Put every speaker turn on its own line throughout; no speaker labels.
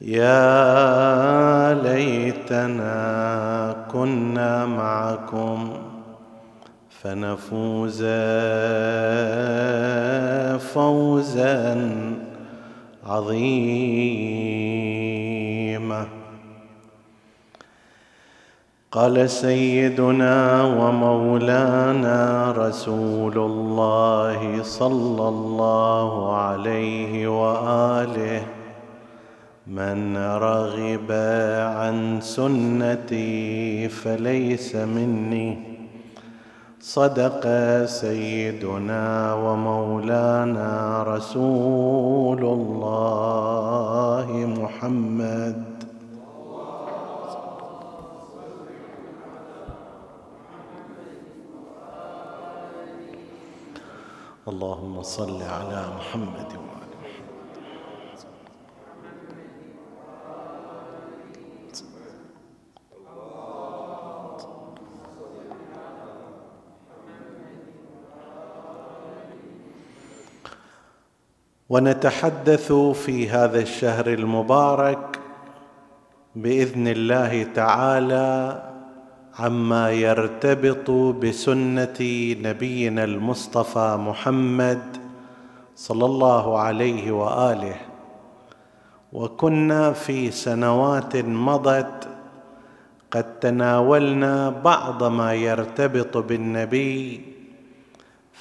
يا ليتنا كنا معكم فنفوز فوزا عظيما. قال سيدنا ومولانا رسول الله صلى الله عليه وآله من رغب عن سنتي فليس مني. صدق سيدنا ومولانا رسول الله محمد. اللهم صل على محمد ونتحدث في هذا الشهر المبارك بإذن الله تعالى عما يرتبط بسنة نبينا المصطفى محمد صلى الله عليه وآله. وكنا في سنوات مضت قد تناولنا بعض ما يرتبط بالنبي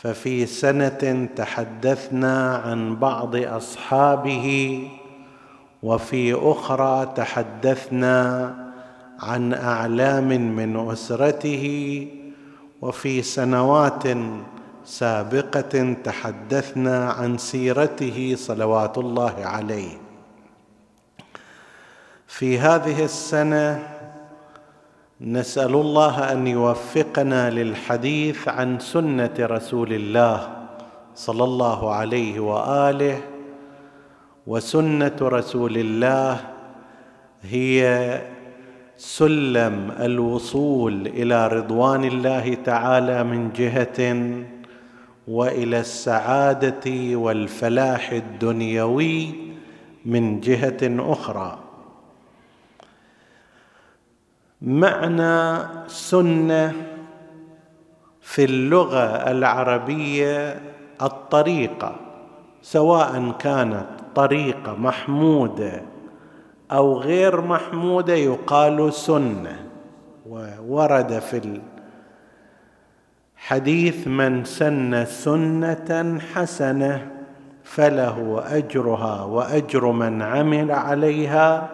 ففي سنة تحدثنا عن بعض أصحابه وفي أخرى تحدثنا عن أعلام من أسرته وفي سنوات سابقة تحدثنا عن سيرته صلوات الله عليه. في هذه السنة نسأل الله أن يوفقنا للحديث عن سنة رسول الله صلى الله عليه وآله وسنة رسول الله هي سلم الوصول إلى رضوان الله تعالى من جهة وإلى السعادة والفلاح الدنيوي من جهة أخرى. معنى سنة في اللغة العربية الطريقة سواء كانت طريقة محمودة أو غير محمودة يقال سنة. وورد في الحديث من سن سنة حسنة فله أجرها وأجر من عمل عليها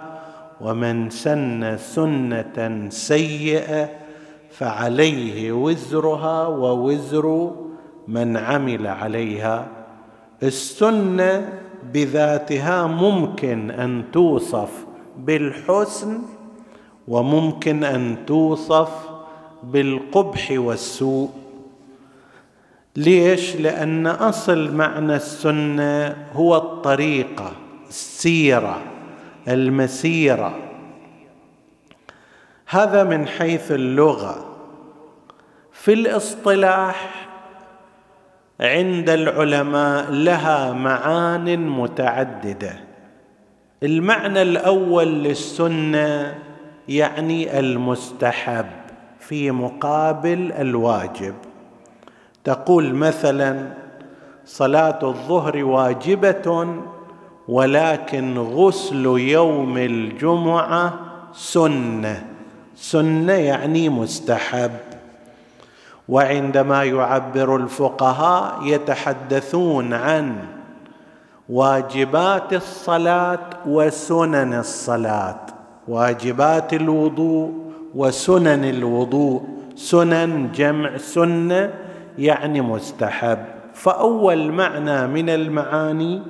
ومن سن سنة سيئة فعليه وزرها ووزر من عمل عليها. السنة بذاتها ممكن أن توصف بالحسن وممكن أن توصف بالقبح والسوء. ليش؟ لأن أصل معنى السنة هو الطريقة السيرة. المسيرة. هذا من حيث اللغة. في الاصطلاح عند العلماء لها معان متعددة. المعنى الأول للسنة يعني المستحب في مقابل الواجب. تقول مثلا صلاة الظهر واجبة ولكن غسل يوم الجمعة سنة. سنة يعني مستحب. وعندما يعبر الفقهاء يتحدثون عن واجبات الصلاة وسنن الصلاة. واجبات الوضوء وسنن الوضوء. سنن جمع سنة يعني مستحب. فأول معنى من المعاني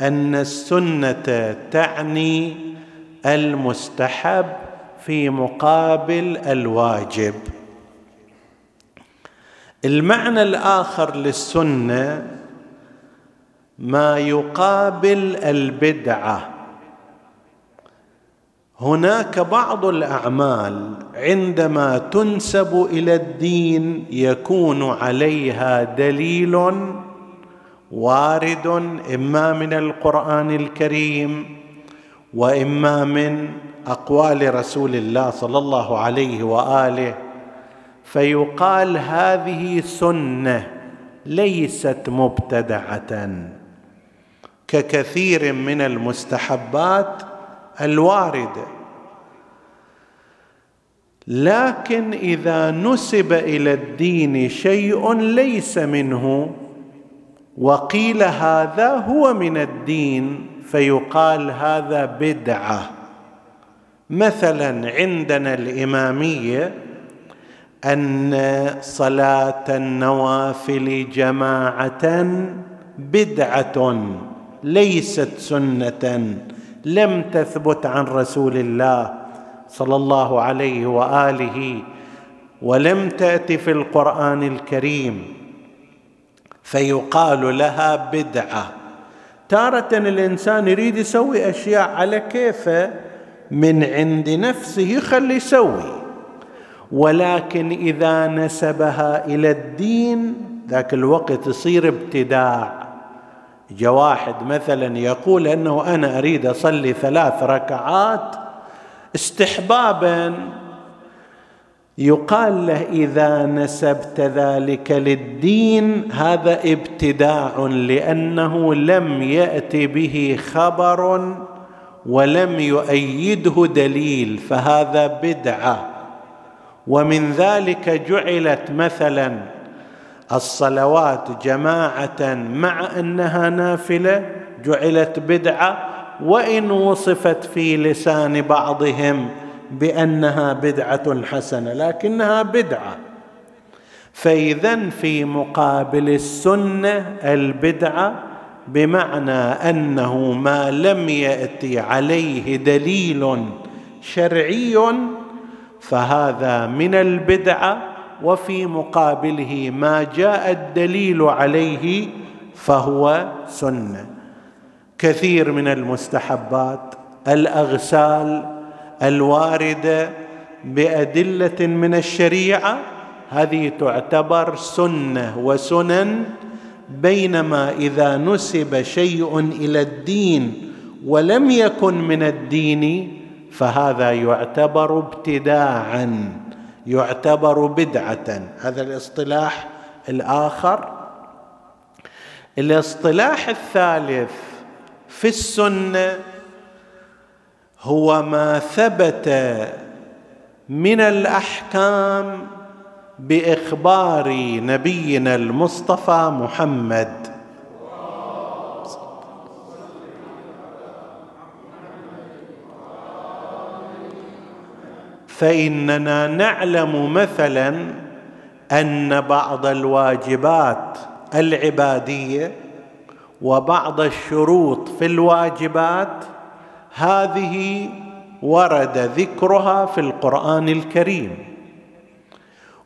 أن السنة تعني المستحب في مقابل الواجب. المعنى الآخر للسنة ما يقابل البدعة. هناك بعض الأعمال عندما تنسب إلى الدين يكون عليها دليل وارد إما من القرآن الكريم وإما من أقوال رسول الله صلى الله عليه وآله فيقال هذه سنة ليست مبتدعة. ككثير من المستحبات الواردة. لكن إذا نسب إلى الدين شيء ليس منه وقيل هذا هو من الدين فيقال هذا بدعة. مثلا عندنا الإمامية أن صلاة النوافل جماعة بدعة ليست سنة لم تثبت عن رسول الله صلى الله عليه وآله ولم تات في القرآن الكريم. فيقال لها بدعة. تارة الإنسان يريد يسوي أشياء على كيفه من عند نفسه خلي يسوي. ولكن إذا نسبها إلى الدين ذاك الوقت يصير ابتداع. جاء واحد مثلا يقول أنه أنا أريد أصلي ثلاث ركعات استحبابا. يقال له إذا نسبت ذلك للدين هذا ابتداع لأنه لم يأت به خبر ولم يؤيده دليل فهذا بدعة. ومن ذلك جعلت مثلا الصلوات جماعة مع أنها نافلة جعلت بدعة وإن وصفت في لسان بعضهم بأنها بدعة حسنة لكنها بدعة. فإذا في مقابل السنة البدعة بمعنى أنه ما لم يأتي عليه دليل شرعي فهذا من البدعة. وفي مقابله ما جاء الدليل عليه فهو سنة. كثير من المستحبات الأغسال الوارده بأدلة من الشريعة هذه تعتبر سنة وسنن بينما إذا نسب شيء إلى الدين ولم يكن من الدين فهذا يعتبر ابتداعا يعتبر بدعة. هذا الاصطلاح الآخر. الاصطلاح الثالث في السنة هو ما ثبت من الأحكام بإخبار نبينا المصطفى محمد. فإننا نعلم مثلا أن بعض الواجبات العبادية وبعض الشروط في الواجبات هذه ورد ذكرها في القرآن الكريم.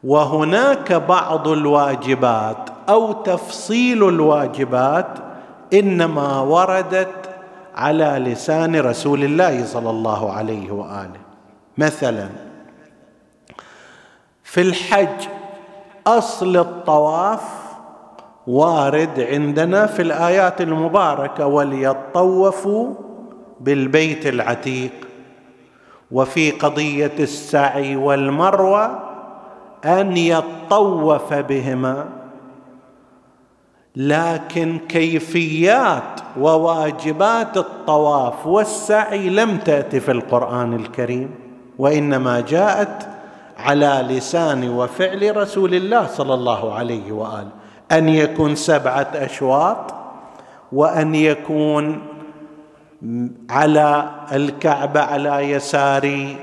وهناك بعض الواجبات أو تفصيل الواجبات إنما وردت على لسان رسول الله صلى الله عليه وآله. مثلا في الحج أصل الطواف وارد عندنا في الآيات المباركة وليطوفوا بالبيت العتيق. وفي قضية السعي والمروة أن يطوف بهما. لكن كيفيات وواجبات الطواف والسعي لم تات في القرآن الكريم وإنما جاءت على لسان وفعل رسول الله صلى الله عليه وآله. أن يكون سبعة أشواط وأن يكون على الكعبه على يسار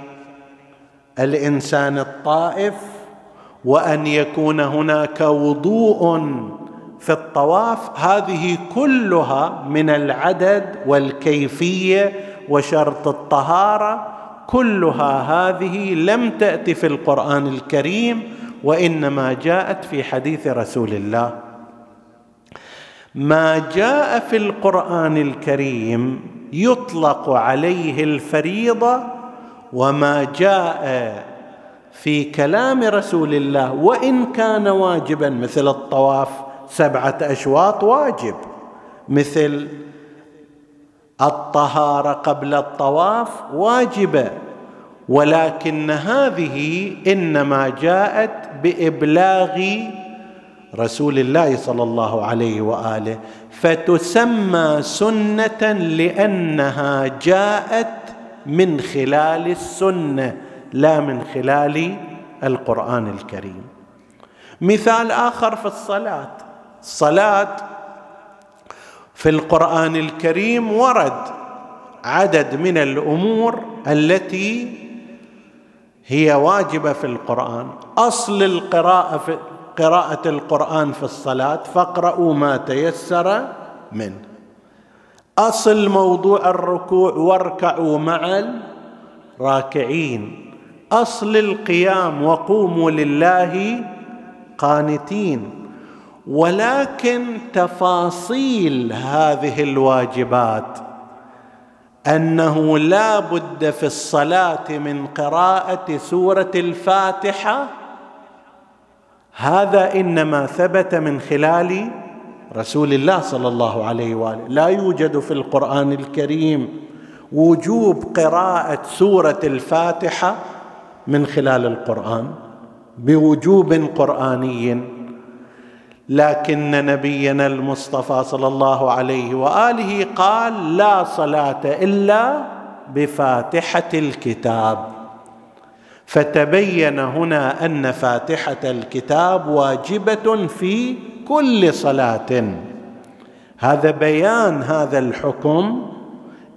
الإنسان الطائف وأن يكون هناك وضوء في الطواف. هذه كلها من العدد والكيفية وشرط الطهارة. كلها هذه لم تات في القرآن الكريم وإنما جاءت في حديث رسول الله. ما جاء في القرآن الكريم يطلق عليه الفريضة وما جاء في كلام رسول الله وإن كان واجبا مثل الطواف سبعة أشواط واجب مثل الطهارة قبل الطواف واجبه ولكن هذه إنما جاءت بإبلاغ رسول الله صلى الله عليه وآله فتسمى سنة لأنها جاءت من خلال السنة لا من خلال القرآن الكريم. مثال آخر في الصلاة الصلاه في القرآن الكريم ورد عدد من الأمور التي هي واجبة في القرآن. أصل القراءة في قراءة القرآن في الصلاة فاقرأوا ما تيسر منه. أصل موضوع الركوع واركعوا مع الراكعين أصل القيام وقوموا لله قانتين. ولكن تفاصيل هذه الواجبات أنه لا بد في الصلاة من قراءة سورة الفاتحة هذا إنما ثبت من خلال رسول الله صلى الله عليه وآله. لا يوجد في القرآن الكريم وجوب قراءة سورة الفاتحة من خلال القرآن بوجوب قرآني. لكن نبينا المصطفى صلى الله عليه وآله قال لا صلاة إلا بفاتحة الكتاب. فتبين هنا أن فاتحة الكتاب واجبة في كل صلاة. هذا بيان هذا الحكم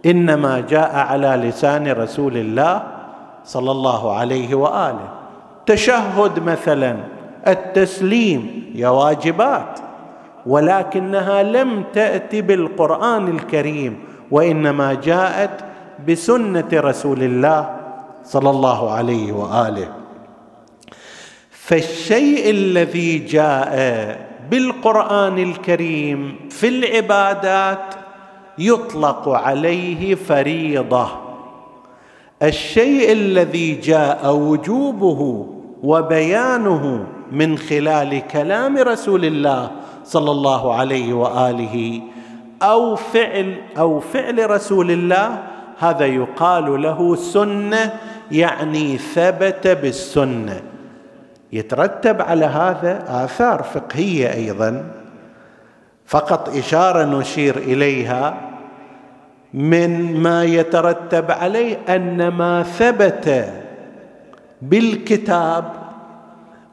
إنما جاء على لسان رسول الله صلى الله عليه وآله. تشهد مثلا التسليم هي واجبات ولكنها لم تات بالقرآن الكريم وإنما جاءت بسنة رسول الله صلى الله عليه وآله. فالشيء الذي جاء بالقرآن الكريم في العبادات يطلق عليه فريضة. الشيء الذي جاء وجوبه وبيانه من خلال كلام رسول الله صلى الله عليه وآله أو فعل أو فعل رسول الله هذا يقال له سنة يعني ثبت بالسنة. يترتب على هذا آثار فقهية أيضا فقط إشارة نشير إليها من ما يترتب عليه أن ما ثبت بالكتاب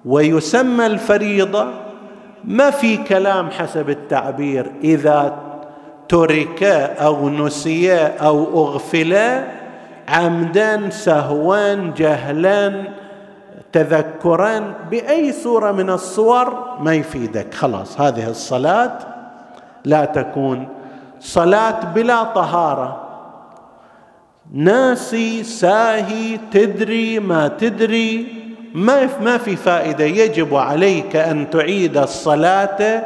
ويسمى الفريضة ما في كلام حسب التعبير إذا ترك أو نسي أو أغفل عمدا سهوا جهلا تذكرا بأي صوره من الصور ما يفيدك. خلاص هذه الصلاة لا تكون صلاة بلا طهارة. ناسي ساهي تدري ما تدري ما ما في فائدة. يجب عليك أن تعيد الصلاة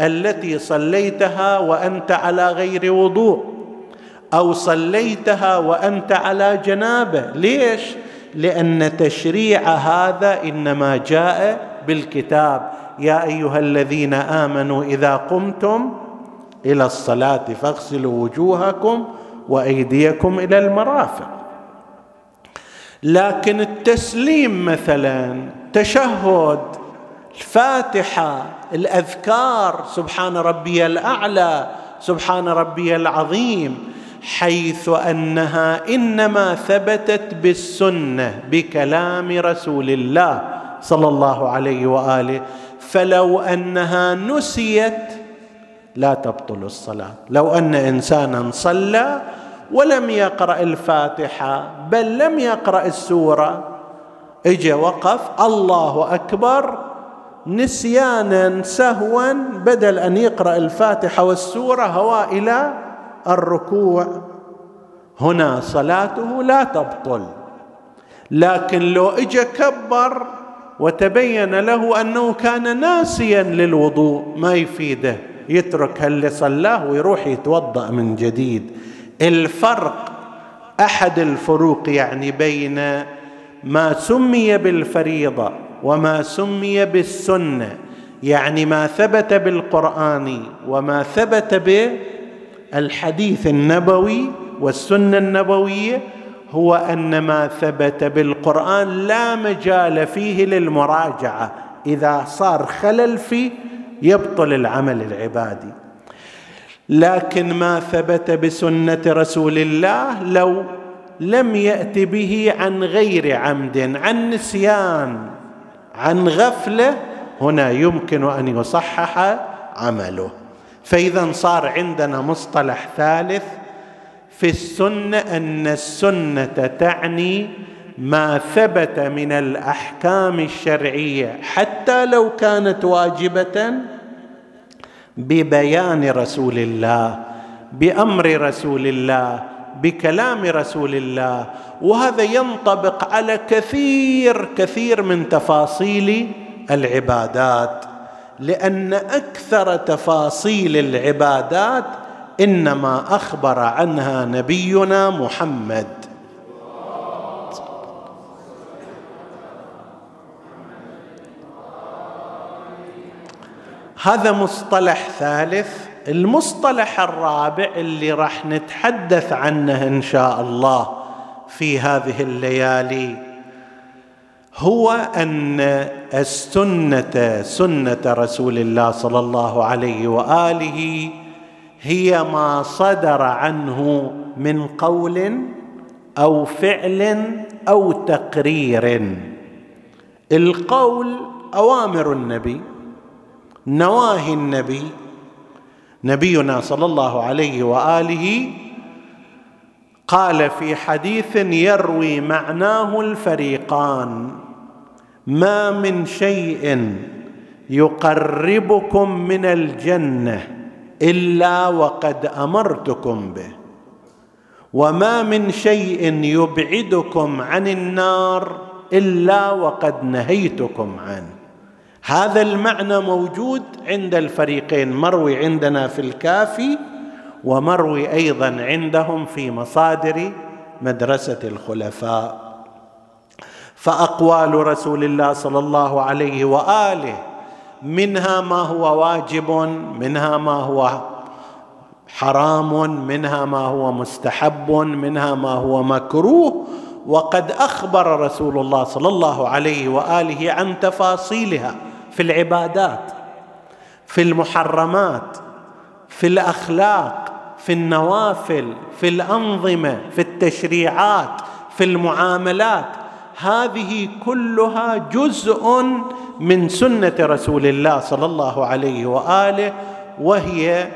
التي صليتها وأنت على غير وضوء أو صليتها وأنت على جنابة. ليش؟ لأن تشريع هذا إنما جاء بالكتاب. يا أيها الذين آمنوا إذا قمتم إلى الصلاة فاغسلوا وجوهكم وأيديكم إلى المرافق. لكن التسليم مثلا تشهد الفاتحة الأذكار سبحان ربي الأعلى سبحان ربي العظيم حيث أنها إنما ثبتت بالسنة بكلام رسول الله صلى الله عليه وآله. فلو أنها نسيت لا تبطل الصلاة. لو أن إنسانا صلى ولم يقرأ الفاتحة بل لم يقرأ السورة اجى وقف الله أكبر نسيانا سهوا بدل أن يقرأ الفاتحة والسورة هوى إلى الركوع. هنا صلاته لا تبطل لكن لو اجى كبر وتبين له أنه كان ناسيا للوضوء ما يفيده يترك اللي صلاه ويروح يتوضأ من جديد. الفرق أحد الفروق يعني بين ما سمي بالفريضة وما سمي بالسنة يعني ما ثبت بالقرآن وما ثبت بالحديث النبوي والسنة النبوية هو أن ما ثبت بالقرآن لا مجال فيه للمراجعة. إذا صار خلل فيه يبطل العمل العبادي. لكن ما ثبت بسنة رسول الله لو لم يأت به عن غير عمد عن نسيان. عن غفلة هنا يمكن أن يصحح عمله. فإذا صار عندنا مصطلح ثالث في السنة أن السنة تعني ما ثبت من الأحكام الشرعية حتى لو كانت واجبة ببيان رسول الله بأمر رسول الله بكلام رسول الله وهذا ينطبق على كثير كثير من تفاصيل العبادات لأن أكثر تفاصيل العبادات إنما أخبر عنها نبينا محمد. هذا مصطلح ثالث المصطلح الرابع اللي راح نتحدث عنه إن شاء الله في هذه الليالي هو أن السنة سنة رسول الله صلى الله عليه وآله هي ما صدر عنه من قول أو فعل أو تقرير. القول أوامر النبي نواهي النبي نبينا صلى الله عليه وآله قال في حديث يروي معناه الفريقان ما من شيء يقربكم من الجنة إلا وقد أمرتكم به وما من شيء يبعدكم عن النار إلا وقد نهيتكم عنه. هذا المعنى موجود عند الفريقين مروي عندنا في الكافي ومروي أيضا عندهم في مصادر مدرسة الخلفاء. فأقوال رسول الله صلى الله عليه وآله منها ما هو واجب منها ما هو حرام منها ما هو مستحب منها ما هو مكروه. وقد أخبر رسول الله صلى الله عليه وآله عن تفاصيلها. في العبادات في المحرمات في الأخلاق في النوافل في الأنظمة في التشريعات في المعاملات. هذه كلها جزء من سنة رسول الله صلى الله عليه وآله وهي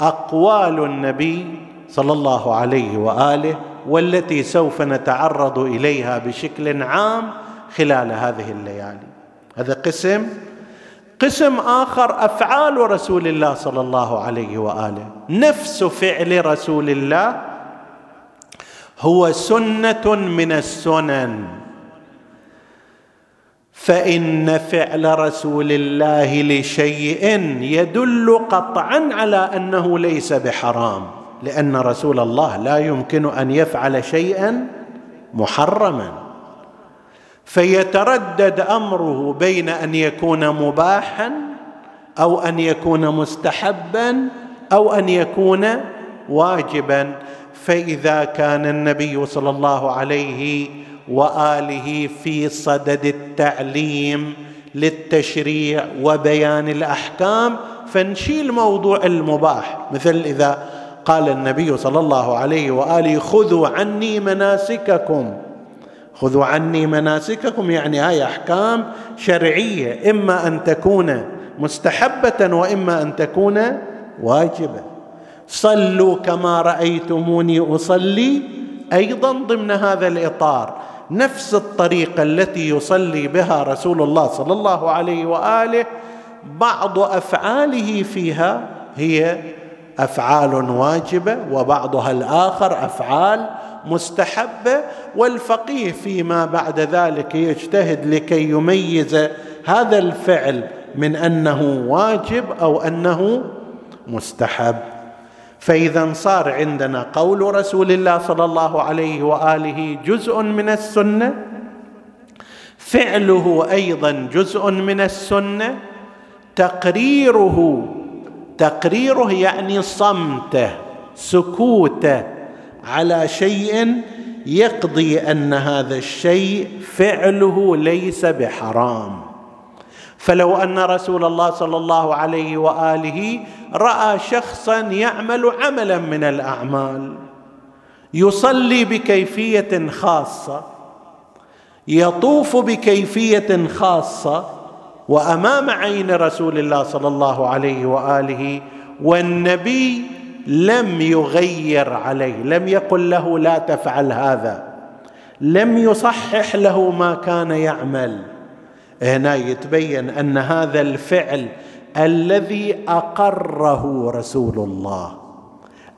أقوال النبي صلى الله عليه وآله والتي سوف نتعرض إليها بشكل عام خلال هذه الليالي. هذا قسم قسم آخر أفعال رسول الله صلى الله عليه وآله. نفس فعل رسول الله هو سنة من السنن. فإن فعل رسول الله لشيء يدل قطعا على أنه ليس بحرام لأن رسول الله لا يمكن أن يفعل شيئا محرما. فيتردد أمره بين أن يكون مباحا أو أن يكون مستحبا أو أن يكون واجبا. فإذا كان النبي صلى الله عليه وآله في صدد التعليم للتشريع وبيان الأحكام فنشيل موضوع المباح. مثل إذا قال النبي صلى الله عليه وآله خذوا عني مناسككم. خذوا عني مناسككم يعني هاي أحكام شرعية. إما أن تكون مستحبة وإما أن تكون واجبة. صلوا كما رأيتموني أصلي أيضا ضمن هذا الإطار. نفس الطريقة التي يصلي بها رسول الله صلى الله عليه وآله بعض أفعاله فيها هي أفعال واجبة وبعضها الآخر أفعال مستحبه والفقيه فيما بعد ذلك يجتهد لكي يميز هذا الفعل من أنه واجب أو أنه مستحب. فإذا صار عندنا قول رسول الله صلى الله عليه وآله جزء من السنة فعله أيضا جزء من السنة تقريره تقريره يعني صمته سكوته على شيء يقضي أن هذا الشيء فعله ليس بحرام. فلو أن رسول الله صلى الله عليه وآله رأى شخصا يعمل عملا من الأعمال يصلي بكيفية خاصة يطوف بكيفية خاصة وأمام عين رسول الله صلى الله عليه وآله والنبي لم يغير عليه لم يقل له لا تفعل هذا لم يصحح له ما كان يعمل. هنا يتبين أن هذا الفعل الذي أقره رسول الله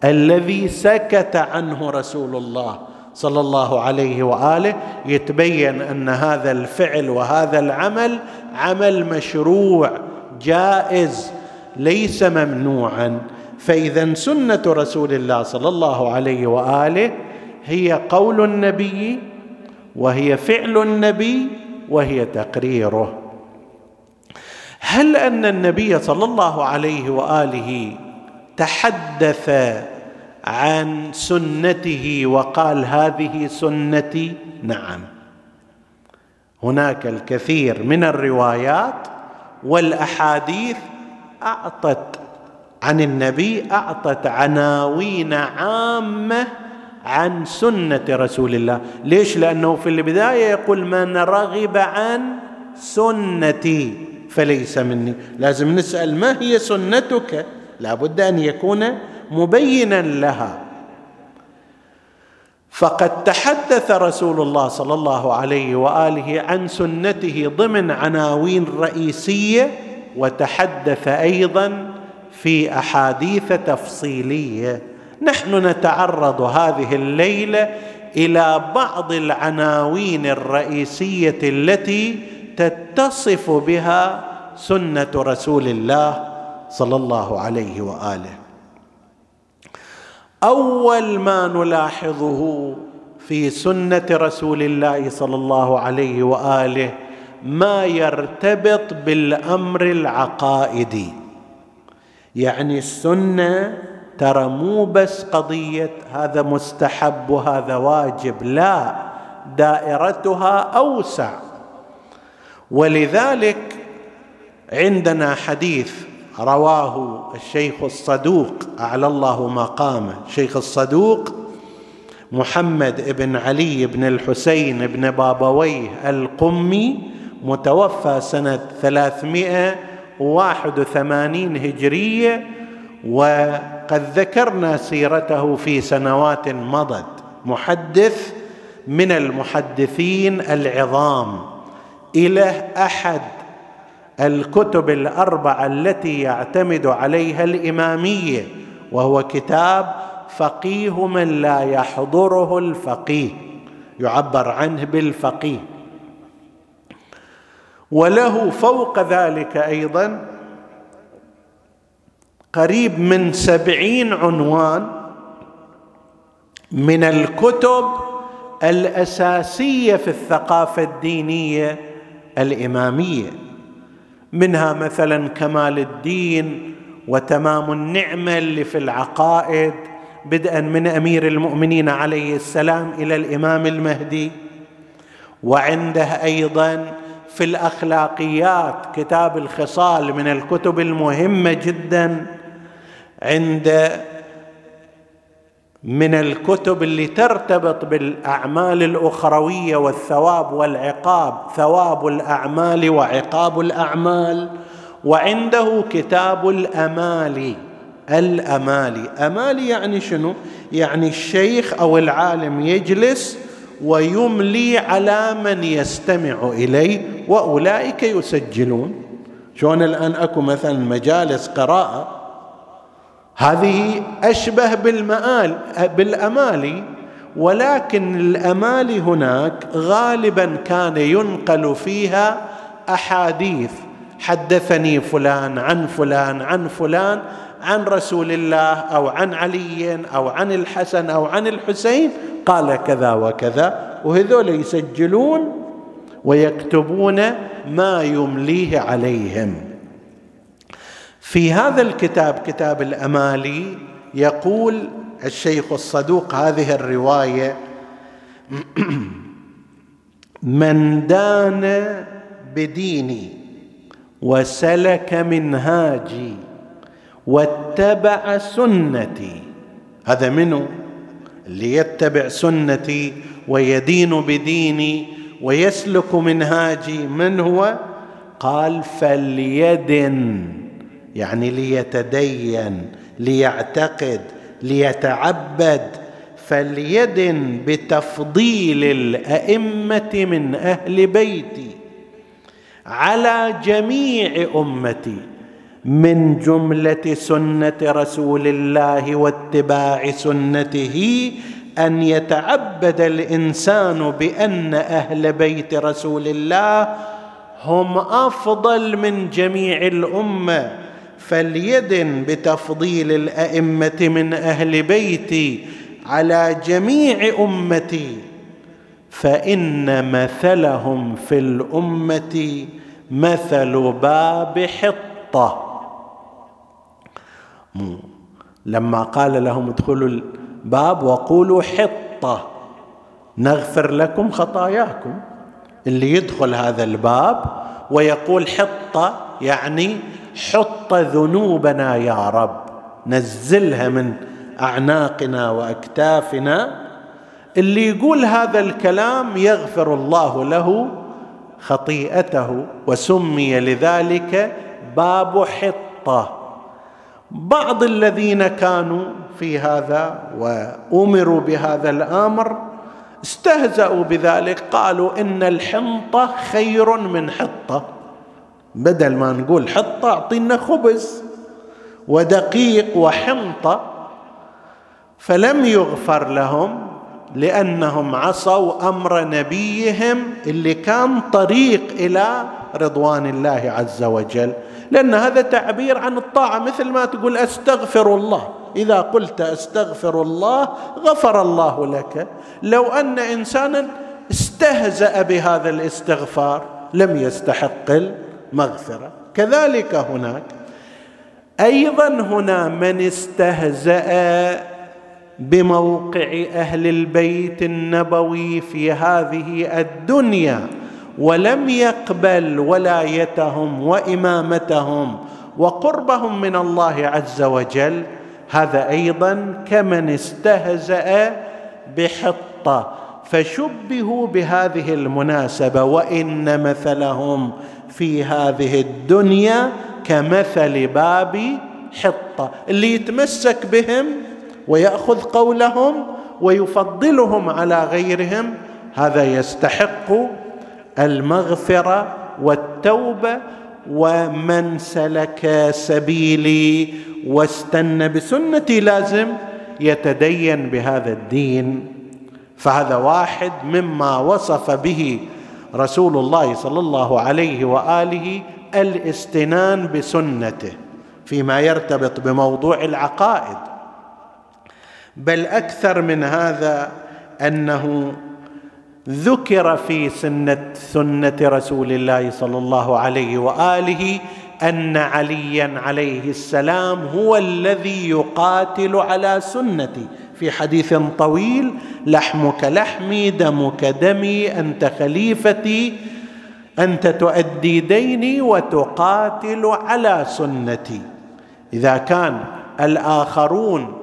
الذي سكت عنه رسول الله صلى الله عليه وآله يتبين أن هذا الفعل وهذا العمل عمل مشروع جائز ليس ممنوعا. فإذا سنة رسول الله صلى الله عليه وآله هي قول النبي وهي فعل النبي وهي تقريره. هل أن النبي صلى الله عليه وآله تحدث عن سنته وقال هذه سنتي؟ نعم. هناك الكثير من الروايات والأحاديث أعطت عن النبي اعطت عناوين عامة عن سنة رسول الله. ليش؟ لأنه في البداية يقول من رغب عن سنتي فليس مني لازم نسأل ما هي سنتك? لابد أن يكون مبينا لها. فقد تحدث رسول الله صلى الله عليه وآله عن سنته ضمن عناوين رئيسية وتحدث أيضا في أحاديث تفصيلية. نحن نتعرض هذه الليلة إلى بعض العناوين الرئيسية التي تتصف بها سنة رسول الله صلى الله عليه وآله. أول ما نلاحظه في سنة رسول الله صلى الله عليه وآله ما يرتبط بالأمر العقائدي. يعني السنة ترى مو بس قضية هذا مستحب وهذا واجب لا دائرتها أوسع. ولذلك عندنا حديث رواه الشيخ الصدوق أعلى الله مقامه. الشيخ الصدوق محمد بن علي بن الحسين بن بابويه القمي متوفى سنة 381 هجرية وقد ذكرنا سيرته في سنوات مضت. محدث من المحدثين العظام إلى أحد الكتب الأربعة التي يعتمد عليها الإمامية وهو كتاب فقيه من لا يحضره الفقيه يعبر عنه بالفقيه. وله فوق ذلك أيضا قريب من سبعين عنوان من الكتب الأساسية في الثقافة الدينية الإمامية منها مثلا كمال الدين وتمام النعمة اللي في العقائد بدءا من أمير المؤمنين عليه السلام إلى الإمام المهدي وعنده أيضا في الأخلاقيات كتاب الخصال من الكتب المهمة جدا عند من الكتب اللي ترتبط بالأعمال الأخروية والثواب والعقاب ثواب الأعمال وعقاب الأعمال وعنده كتاب الأمالي. الأمالي. أمالي يعني شنو؟ يعني الشيخ أو العالم يجلس ويملي على من يستمع إليه وأولئك يسجلون. شلون الآن أكو مثلا مجالس قراءة؟ هذه أشبه بالمآل بالأمالي ولكن الأمالي هناك غالبا كان ينقل فيها أحاديث. حدثني فلان عن فلان عن فلان عن رسول الله أو عن علي أو عن الحسن أو عن الحسين قال كذا وكذا وهذول يسجلون ويكتبون ما يمليه عليهم. في هذا الكتاب كتاب الأمالي يقول الشيخ الصدوق هذه الرواية من دان بديني وسلك منهاجي واتبع سنتي. هذا منه اللي يتبع سنتي ويدين بديني ويسلك منهاجي من هو؟ قال فليدن يعني ليتدين ليعتقد ليتعبد. فليدن بتفضيل الأئمة من أهل بيتي على جميع أمتي. من جملة سنة رسول الله واتباع سنته أن يتعبد الإنسان بأن أهل بيت رسول الله هم أفضل من جميع الأمة فليدن بتفضيل الأئمة من أهل بيتي على جميع أمتي فإن مثلهم في الأمة مثل باب حطة. لما قال لهم ادخلوا الباب وقولوا حطة نغفر لكم خطاياكم. اللي يدخل هذا الباب ويقول حطة يعني حط ذنوبنا يا رب نزلها من أعناقنا وأكتافنا. اللي يقول هذا الكلام يغفر الله له خطيئته وسمي لذلك باب حطة. بعض الذين كانوا في هذا وأمروا بهذا الأمر استهزأوا بذلك قالوا إن الحنطه خير من حطة. بدل ما نقول حطة أعطينا خبز ودقيق وحنطة فلم يغفر لهم لأنهم عصوا أمر نبيهم اللي كان طريق إلى رضوان الله عز وجل. لأن هذا تعبير عن الطاعة مثل ما تقول أستغفر الله. إذا قلت أستغفر الله غفر الله لك. لو أن إنسانا استهزأ بهذا الاستغفار لم يستحق المغفرة. كذلك هناك. أيضا هنا من استهزأ بموقع أهل البيت النبوي في هذه الدنيا. ولم يقبل ولايتهم وإمامتهم وقربهم من الله عز وجل هذا أيضا كمن استهزأ بحطة فشبهوا بهذه المناسبة وإن مثلهم في هذه الدنيا كمثل باب حطة اللي يتمسك بهم ويأخذ قولهم ويفضلهم على غيرهم هذا يستحق المغفرة والتوبة ومن سلك سبيلي واستنى بسنتي لازم يتدين بهذا الدين. فهذا واحد مما وصف به رسول الله صلى الله عليه وآله الاستنان بسنته فيما يرتبط بموضوع العقائد. بل أكثر من هذا أنه ذكر في سنة سنة رسول الله صلى الله عليه وآله أن عليا عليه السلام هو الذي يقاتل على سنتي. في حديث طويل لحمك لحمي دمك دمي أنت خليفتي أنت تؤدي ديني وتقاتل على سنتي. إذا كان الآخرون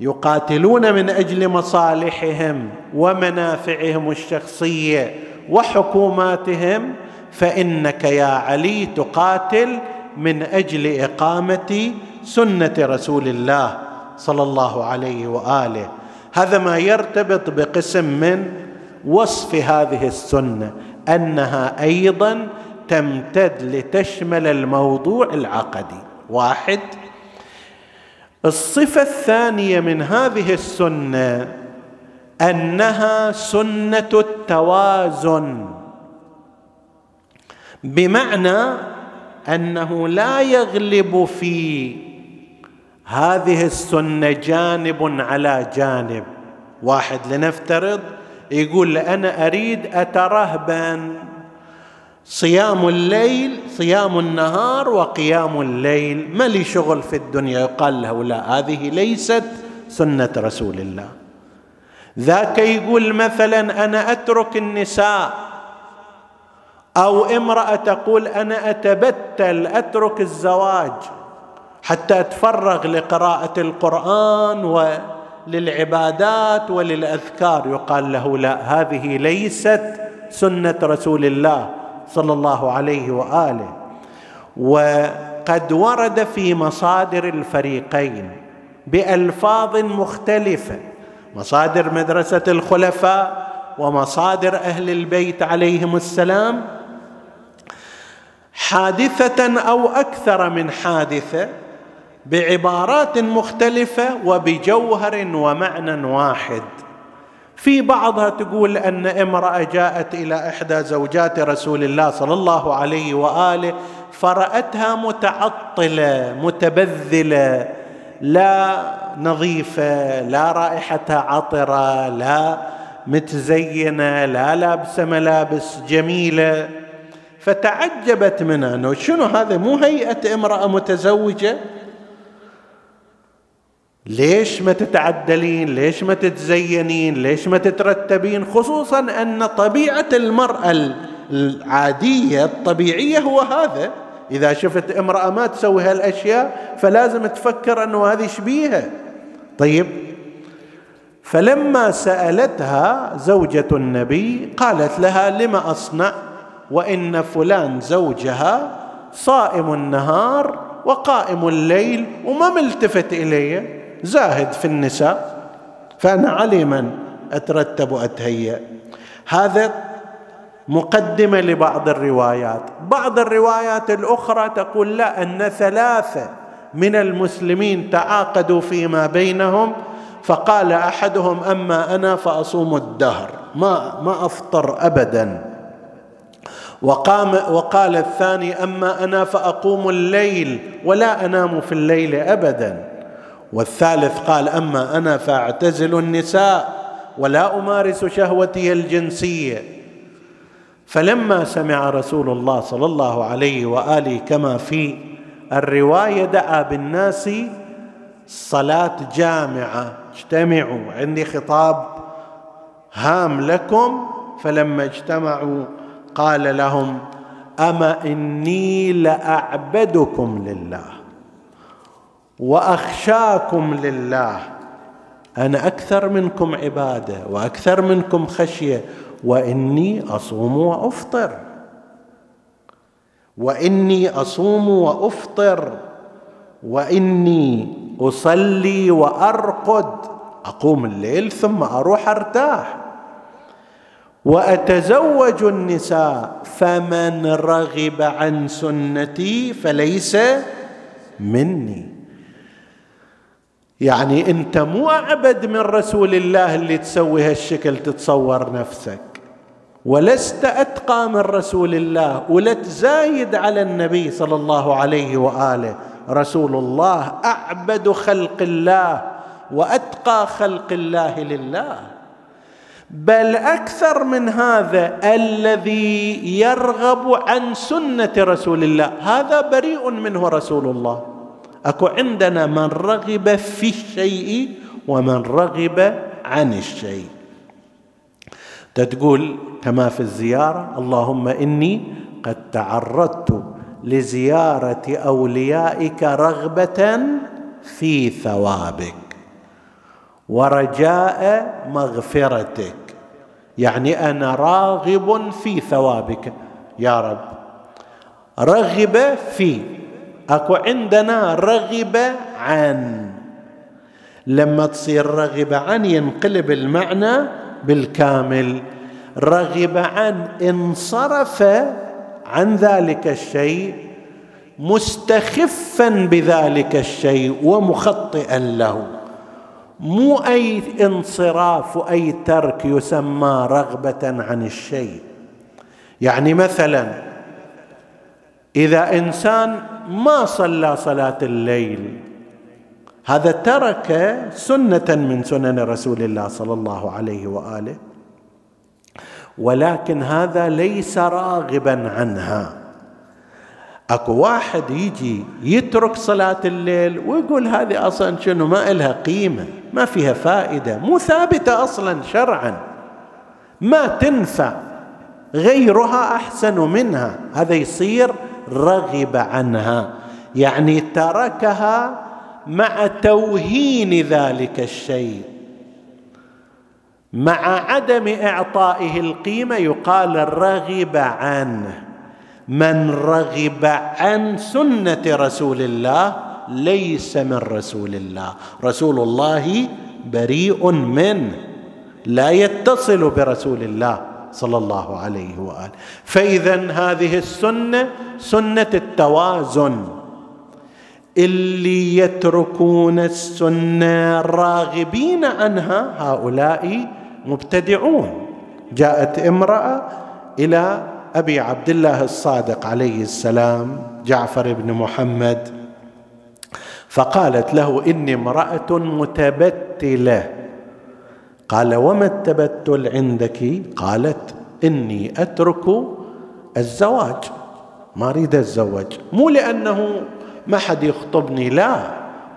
يقاتلون من أجل مصالحهم ومنافعهم الشخصية وحكوماتهم فإنك يا علي تقاتل من أجل إقامة سنة رسول الله صلى الله عليه وآله. هذا ما يرتبط بقسم من وصف هذه السنة أنها أيضا تمتد لتشمل الموضوع العقدي. واحد الصفة الثانية من هذه السنة أنها سنة التوازن. بمعنى أنه لا يغلب في هذه السنة جانب على جانب. واحد لنفترض يقول أنا أريد أترهبن. صيام الليل صيام النهار وقيام الليل. ما لي شغل في الدنيا؟ يقال له لا هذه ليست سنة رسول الله. ذاك يقول مثلا أنا أترك النساء أو امرأة تقول أنا أتبتل أترك الزواج حتى أتفرغ لقراءة القرآن وللعبادات وللأذكار. يقال له لا هذه ليست سنة رسول الله. صلى الله عليه وآله. وقد ورد في مصادر الفريقين بألفاظ مختلفة مصادر مدرسة الخلفاء ومصادر أهل البيت عليهم السلام. حادثة أو أكثر من حادثة بعبارات مختلفة وبجوهر ومعنى واحد. في بعضها تقول أن امرأة جاءت إلى إحدى زوجات رسول الله صلى الله عليه وآله فرأتها متعطلة متبذلة لا نظيفة لا رائحتها عطرة لا متزينة لا لابسة ملابس جميلة. فتعجبت منها أنه شنو هذا؟ مو هيئة امرأة متزوجة ليش ما تتعدلين؟ ليش ما تتزينين؟ ليش ما تترتبين؟ خصوصا أن طبيعة المرأة العادية الطبيعية هو هذا. إذا شفت امرأة ما تسوي هالأشياء فلازم تفكر أنه هذه شبيهه طيب. فلما سألتها زوجة النبي قالت لها لم أصنع؟ وإن فلان زوجها صائم النهار وقائم الليل وما ملتفت إلي. زاهد في النساء فأنا علي من أترتب وأتهيأ. هذا مقدمه لبعض الروايات. بعض الروايات الأخرى تقول لا أن ثلاثة من المسلمين تعاقدوا فيما بينهم فقال أحدهم أما أنا فأصوم الدهر ما ما أفطر ابدا. وقام وقال الثاني أما أنا فأقوم الليل ولا أنام في الليل ابدا. والثالث قال أما أنا فاعتزل النساء ولا أمارس شهوتي الجنسية. فلما سمع رسول الله صلى الله عليه وآله كما في الرواية دعا بالناس صلاة جامعة. اجتمعوا عندي خطاب هام لكم. فلما اجتمعوا قال لهم أما إني لأعبدكم لله. وأخشاكم لله. أنا أكثر منكم عبادة وأكثر منكم خشية وإني أصوم وأفطر. وإني أصوم وأفطر. وإني أصلي وأرقد. أقوم الليل ثم أروح أرتاح. وأتزوج النساء فمن رغب عن سنتي فليس مني. يعني انت مو اعبد من رسول الله اللي تسوي هالشكل تتصور نفسك. ولست أتقى من رسول الله ولا تزايد على النبي صلى الله عليه وآله. رسول الله أعبد خلق الله وأتقى خلق الله لله. بل أكثر من هذا الذي يرغب عن سنة رسول الله. هذا بريء منه رسول الله. أكو عندنا من رغب في الشيء ومن رغب عن الشيء. تقول كما في الزيارة اللهم إني قد تعرضت لزيارة أوليائك رغبة في ثوابك ورجاء مغفرتك. يعني أنا راغب في ثوابك. يا رب رغب في اكو عندنا رغب عن لما تصير رغب عن ينقلب المعنى بالكامل رغب عن انصرف عن ذلك الشيء مستخفا بذلك الشيء ومخطئا له مو اي انصراف واي ترك يسمى رغبه عن الشيء يعني مثلا اذا انسان ما صلى صلاة الليل. هذا ترك سنة من سنن رسول الله صلى الله عليه وآله ولكن هذا ليس راغبا عنها. أكو واحد يجي يترك صلاة الليل ويقول هذه أصلا شنو؟ ما لها قيمة ما فيها فائدة مو ثابتة أصلا شرعا. ما تنفع غيرها أحسن منها. هذا يصير رغب عنها يعني تركها مع توهين ذلك الشيء. مع عدم إعطائه القيمة يقال رغب عنه. من رغب عن سنة رسول الله ليس من رسول الله. رسول الله بريء منه لا يتصل برسول الله. صلى الله عليه وآله. فاذا هذه السنة سنة التوازن. اللي يتركون السنة راغبين عنها هؤلاء مبتدعون. جاءت امرأة إلى أبي عبد الله الصادق عليه السلام جعفر بن محمد فقالت له إني امرأة متبتلة. قال وما التبتل عندك؟ قالت إني أترك الزواج. ما أريد اتزوج مو لأنه ما حد يخطبني لا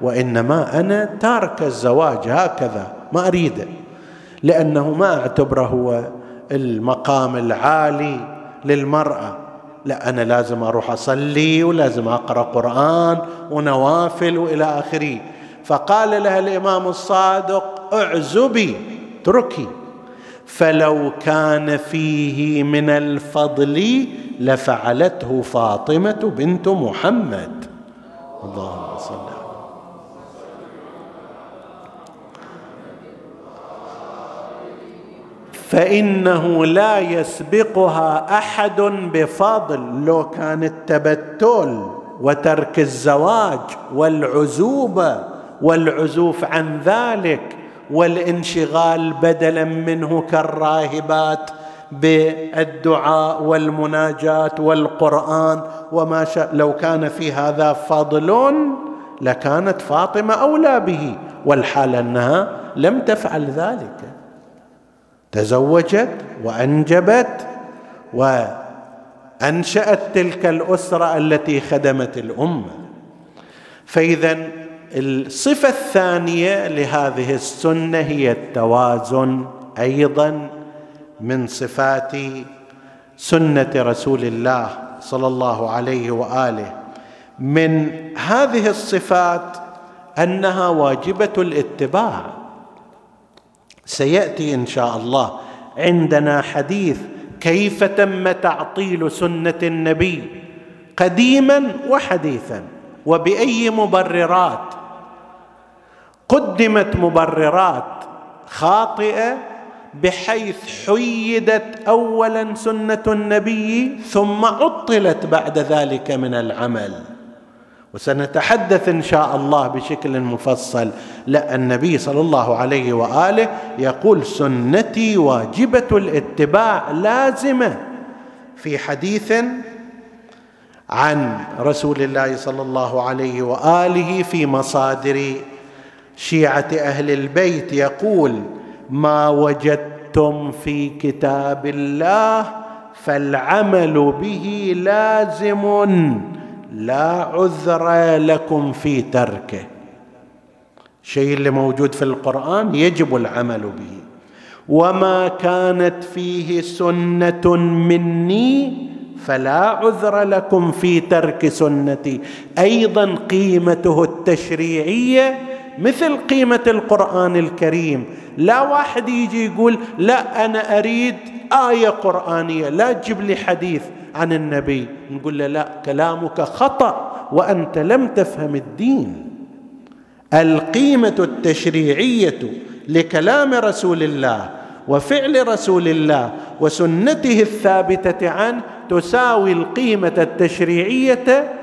وإنما أنا تارك الزواج هكذا. ما اريده لأنه ما أعتبره هو المقام العالي للمرأة. لا أنا لازم أروح أصلي ولازم أقرأ قرآن ونوافل وإلى آخره. فقال لها الإمام الصادق اعزبي. اتركي فلو كان فيه من الفضل لفعلته فاطمة بنت محمد. اللهم صل فإنه لا يسبقها أحد بفضل. لو كان التبتل وترك الزواج والعزوبة والعزوف عن ذلك والانشغال بدلا منه كالراهبات بالدعاء والمناجاه والقرآن وما شاء. لو كان في هذا فضل لكانت فاطمة أولى به والحال أنها لم تفعل ذلك. تزوجت وأنجبت وأنشأت تلك الأسرة التي خدمت الأمة. فاذا الصفة الثانية لهذه السنة هي التوازن أيضا من صفات سنة رسول الله صلى الله عليه وآله. من هذه الصفات أنها واجبة الاتباع. سيأتي إن شاء الله عندنا حديث كيف تم تعطيل سنة النبي قديما وحديثا وبأي مبررات قدمت مبررات خاطئة بحيث حيدت اولا سنة النبي ثم عطلت بعد ذلك من العمل. وسنتحدث إن شاء الله بشكل مفصل. لا النبي صلى الله عليه وآله يقول سنتي واجبة الاتباع لازمة. في حديث عن رسول الله صلى الله عليه وآله في مصادر شيعة أهل البيت يقول ما وجدتم في كتاب الله فالعمل به لازم لا عذر لكم في تركه. الشيء اللي موجود في القرآن يجب العمل به. وما كانت فيه سنة مني فلا عذر لكم في ترك سنتي. أيضا قيمته التشريعية مثل قيمة القرآن الكريم. لا واحد يجي يقول لا أنا أريد آية قرآنية لا تجيب لي حديث عن النبي. نقول له لا كلامك خطأ وأنت لم تفهم الدين. القيمة التشريعية لكلام رسول الله وفعل رسول الله وسنته الثابتة عنه تساوي القيمة التشريعية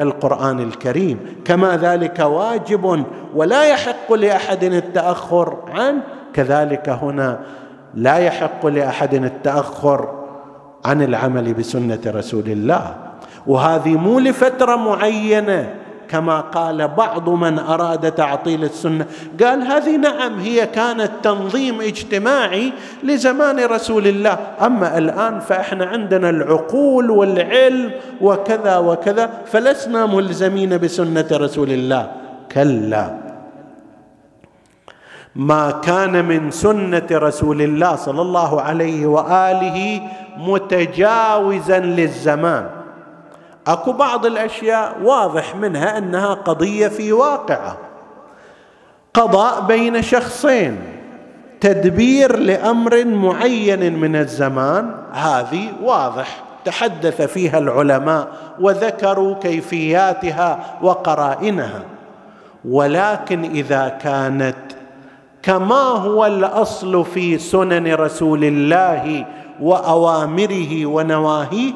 للقران الكريم. كما ذلك واجب ولا يحق لأحد التأخر عنه كذلك هنا لا يحق لأحد التأخر عن العمل بسنة رسول الله. وهذه مو لفترة معينة. كما قال بعض من أراد تعطيل السنة. قال هذه نعم هي كانت تنظيم اجتماعي لزمان رسول الله. أما الآن فإحنا عندنا العقول والعلم وكذا وكذا فلسنا ملزمين بسنة رسول الله. كلا. ما كان من سنة رسول الله صلى الله عليه وآله متجاوزا للزمان. اكو بعض الاشياء واضح منها انها قضية في واقعة. قضاء بين شخصين تدبير لأمر معين من الزمان هذه واضح تحدث فيها العلماء وذكروا كيفياتها وقرائنها. ولكن إذا كانت كما هو الأصل في سنن رسول الله وأوامره ونواهيه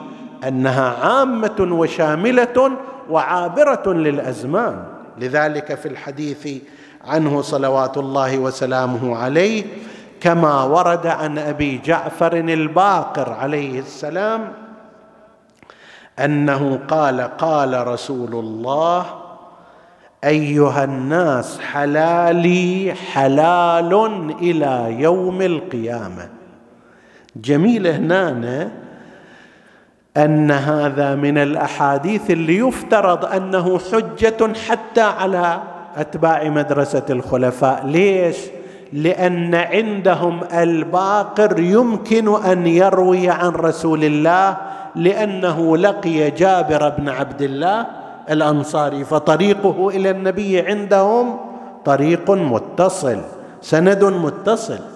أنها عامة وشاملة وعابرة للأزمان. لذلك في الحديث عنه صلوات الله وسلامه عليه كما ورد عن أبي جعفر الباقر عليه السلام أنه قال قال رسول الله أيها الناس حلالي حلال إلى يوم القيامة. جميل هنا أن هذا من الأحاديث اللي يفترض أنه حجة حتى على أتباع مدرسة الخلفاء. ليش؟ لأن عندهم الباقر يمكن أن يروي عن رسول الله لأنه لقي جابر بن عبد الله الأنصاري فطريقه إلى النبي عندهم طريق متصل سند متصل.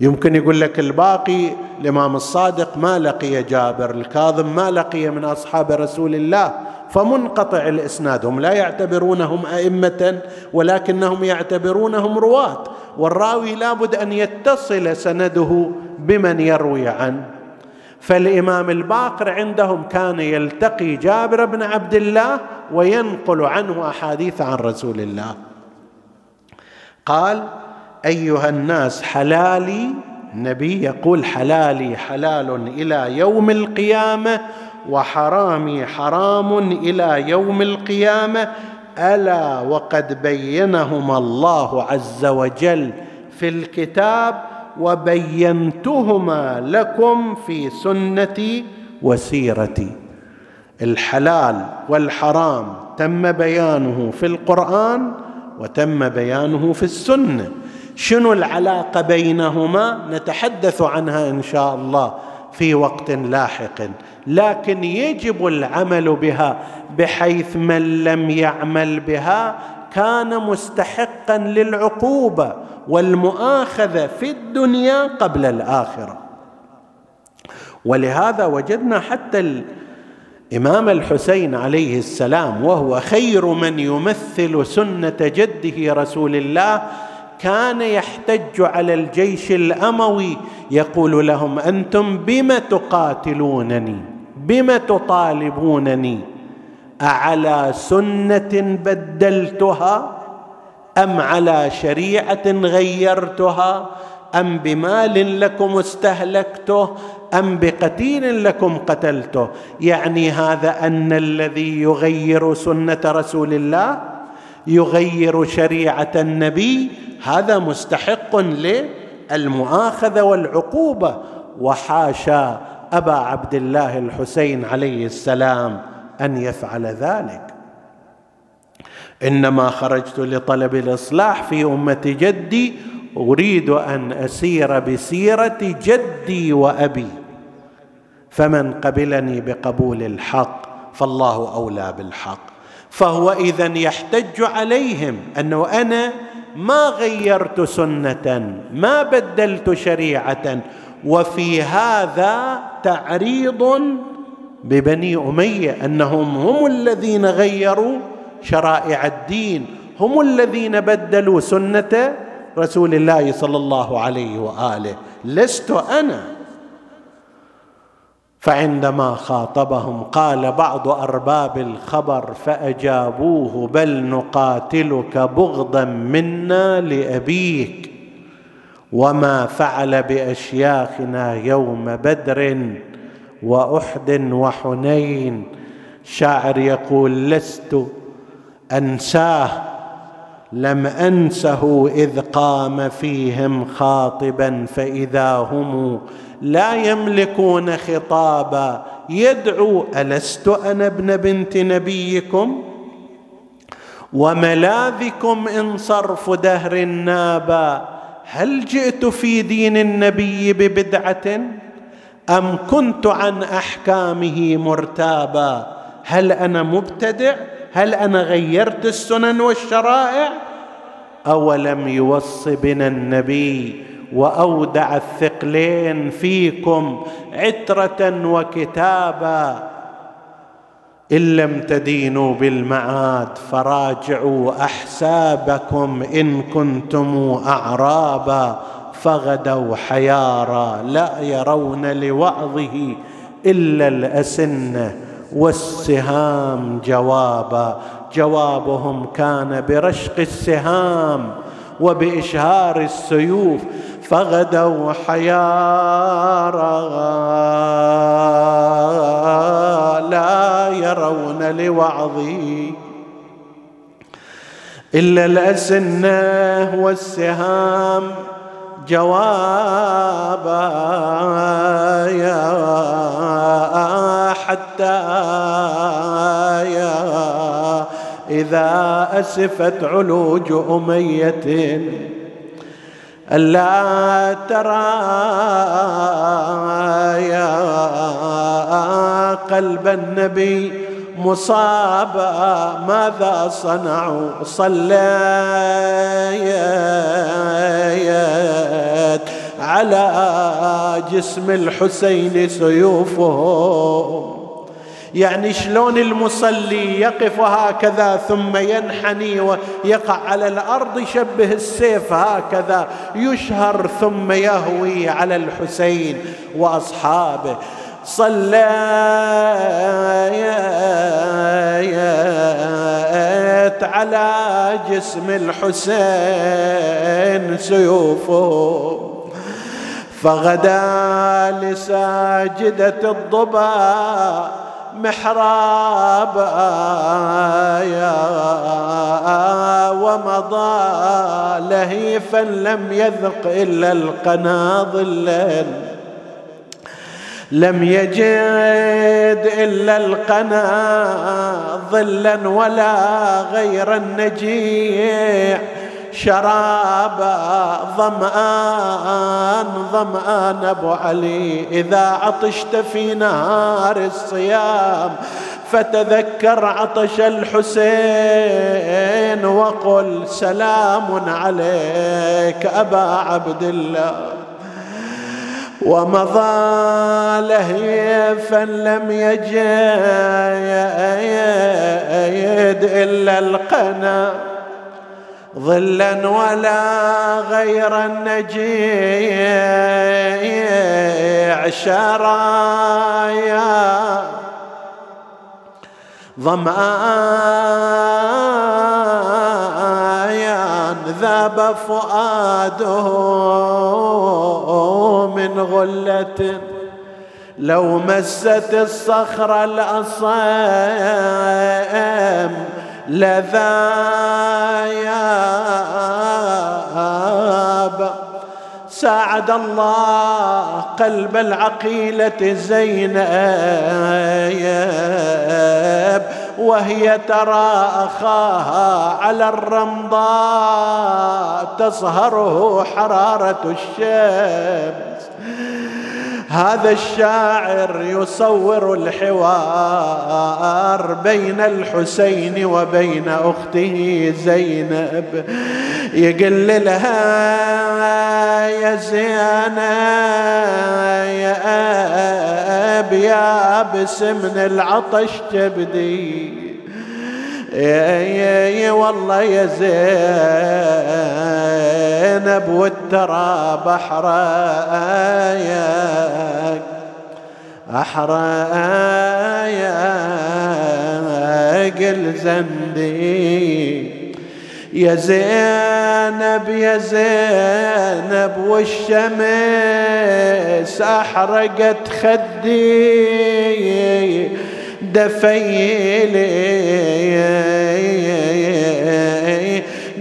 يمكن يقول لك الباقي الإمام الصادق ما لقي جابر الكاظم ما لقي من أصحاب رسول الله فمنقطع الإسناد. هم لا يعتبرونهم أئمة ولكنهم يعتبرونهم رواة والراوي لابد أن يتصل سنده بمن يروي عنه. فالإمام الباقر عندهم كان يلتقي جابر بن عبد الله وينقل عنه أحاديث عن رسول الله. قال أيها الناس حلالي النبي يقول حلالي حلال إلى يوم القيامة وحرامي حرام إلى يوم القيامة. ألا وقد بينهما الله عز وجل في الكتاب وبينتهما لكم في سنتي وسيرتي. الحلال والحرام تم بيانه في القرآن وتم بيانه في السنة. شنو العلاقة بينهما؟ نتحدث عنها إن شاء الله في وقت لاحق. لكن يجب العمل بها بحيث من لم يعمل بها كان مستحقا للعقوبة والمؤاخذة في الدنيا قبل الآخرة. ولهذا وجدنا حتى الإمام الحسين عليه السلام وهو خير من يمثل سنة جده رسول الله كان يحتج على الجيش الأموي يقول لهم أنتم بم تقاتلونني بم تطالبونني أعلى سنة بدلتها أم على شريعة غيرتها أم بمال لكم استهلكته أم بقتيل لكم قتلته؟ يعني هذا أن الذي يغير سنة رسول الله يغير شريعة النبي هذا مستحق للمؤاخذة والعقوبة. وحاشا أبا عبد الله الحسين عليه السلام أن يفعل ذلك. إنما خرجت لطلب الإصلاح في أمة جدي أريد أن أسير بسيرة جدي وأبي. فمن قبلني بقبول الحق فالله أولى بالحق. فهو اذا يحتج عليهم أنه أنا ما غيرت سنة ما بدلت شريعة. وفي هذا تعريض ببني أمية أنهم هم الذين غيروا شرائع الدين هم الذين بدلوا سنة رسول الله صلى الله عليه وآله. لست أنا. فعندما خاطبهم قال بعض أرباب الخبر فأجابوه بل نقاتلك بغضا منا لأبيك وما فعل بأشياخنا يوم بدر وأحد وحنين. شاعر يقول لست أنساه لم أنسه إذ قام فيهم خاطبا فإذا هم لا يملكون خطابا. يدعو ألست أنا ابن بنت نبيكم؟ وملاذكم إن صرف دهر نابا. هل جئت في دين النبي ببدعة؟ أم كنت عن أحكامه مرتابا؟ هل أنا مبتدع؟ هل أنا غيرت السنن والشرائع؟ أولم يوص بنا النبي وأودع الثقلين فيكم عترة وكتابا. إن لم تدينوا بالمعاد فراجعوا أحسابكم إن كنتم أعرابا. فغدوا حيارى لا يرون لوعظه إلا الاسنه والسهام جوابا. جوابهم كان برشق السهام وبإشهار السيوف فغدوا حيارى لا يرون لوعظي إلا الاسنه والسهام جوابا يا حتى يا إذا أسفت علوج أمية ألا ترى يا قلب النبي مصابا ماذا صنعوا صليت على جسم الحسين سيوفهم. يعني شلون المصلي يقف هكذا ثم ينحني ويقع على الأرض يشبه السيف هكذا يشهر ثم يهوي على الحسين وأصحابه. صليت على جسم الحسين سيوفه. فغدا لساجدة الضبا محرابا ومضى لهيفا لم يذق إلا القنا ظلا لم يجد إلا القنا ظلا ولا غير النجيع. شرابا ظمآن ظمآن أبو علي. إذا عطشت في نهار الصيام فتذكر عطش الحسين وقل سلام عليك أبا عبد الله. ومضى لهيفا لم يجد إلا القنا. ظلا ولا غير النجيع شرايا. ظمآيا ذاب فؤاده من غلة. لو مست الصخر الأصام لذاياب ساعد الله قلب العقيلة زينب وهي ترى أخاها على الرمضاء تصهره حرارة الشمس. هذا الشاعر يصور الحوار بين الحسين وبين أخته زينب. يقول لها يا زينب يا اب يا ابس من العطش تبدي. يا يا يا والله يا زينب والترى بحر يا أحرى يا قل زندي يا زينب يا زينب والشمس أحرقت خدي. دفيلي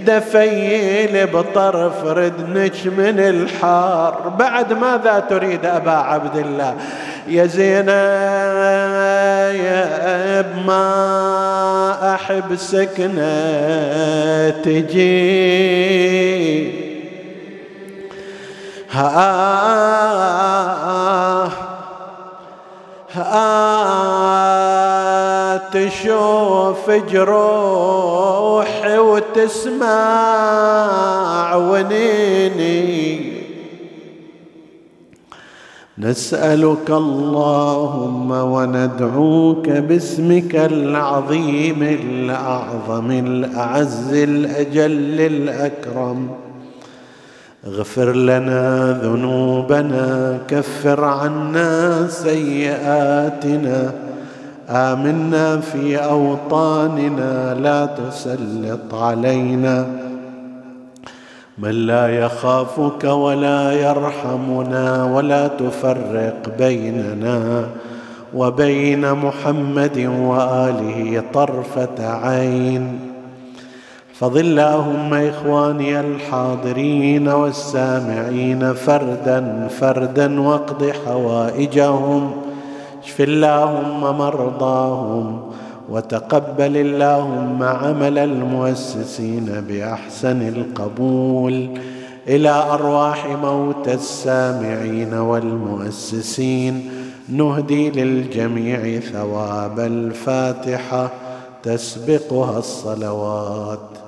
دفيل بطرف ردنك من الحار. بعد ماذا تريد أبا عبد الله؟ يا زينب ما أحب سكنة تجي. ها ها. تشوف جروحي وتسمع ونيني. نسألك اللهم وندعوك باسمك العظيم الأعظم الأعز الأجل الأكرم. اغفر لنا ذنوبنا كفر عنا سيئاتنا. آمنا في أوطاننا لا تسلط علينا. من لا يخافك ولا يرحمنا ولا تفرق بيننا وبين محمد وآله طرفة عين. احفظ اللهم إخواني الحاضرين والسامعين فردا فردا واقض حوائجهم. اشف اللهم مرضاهم وتقبل اللهم عمل المؤسسين بأحسن القبول إلى أرواح موتى السامعين والمؤسسين نهدي للجميع ثواب الفاتحة تسبقها الصلوات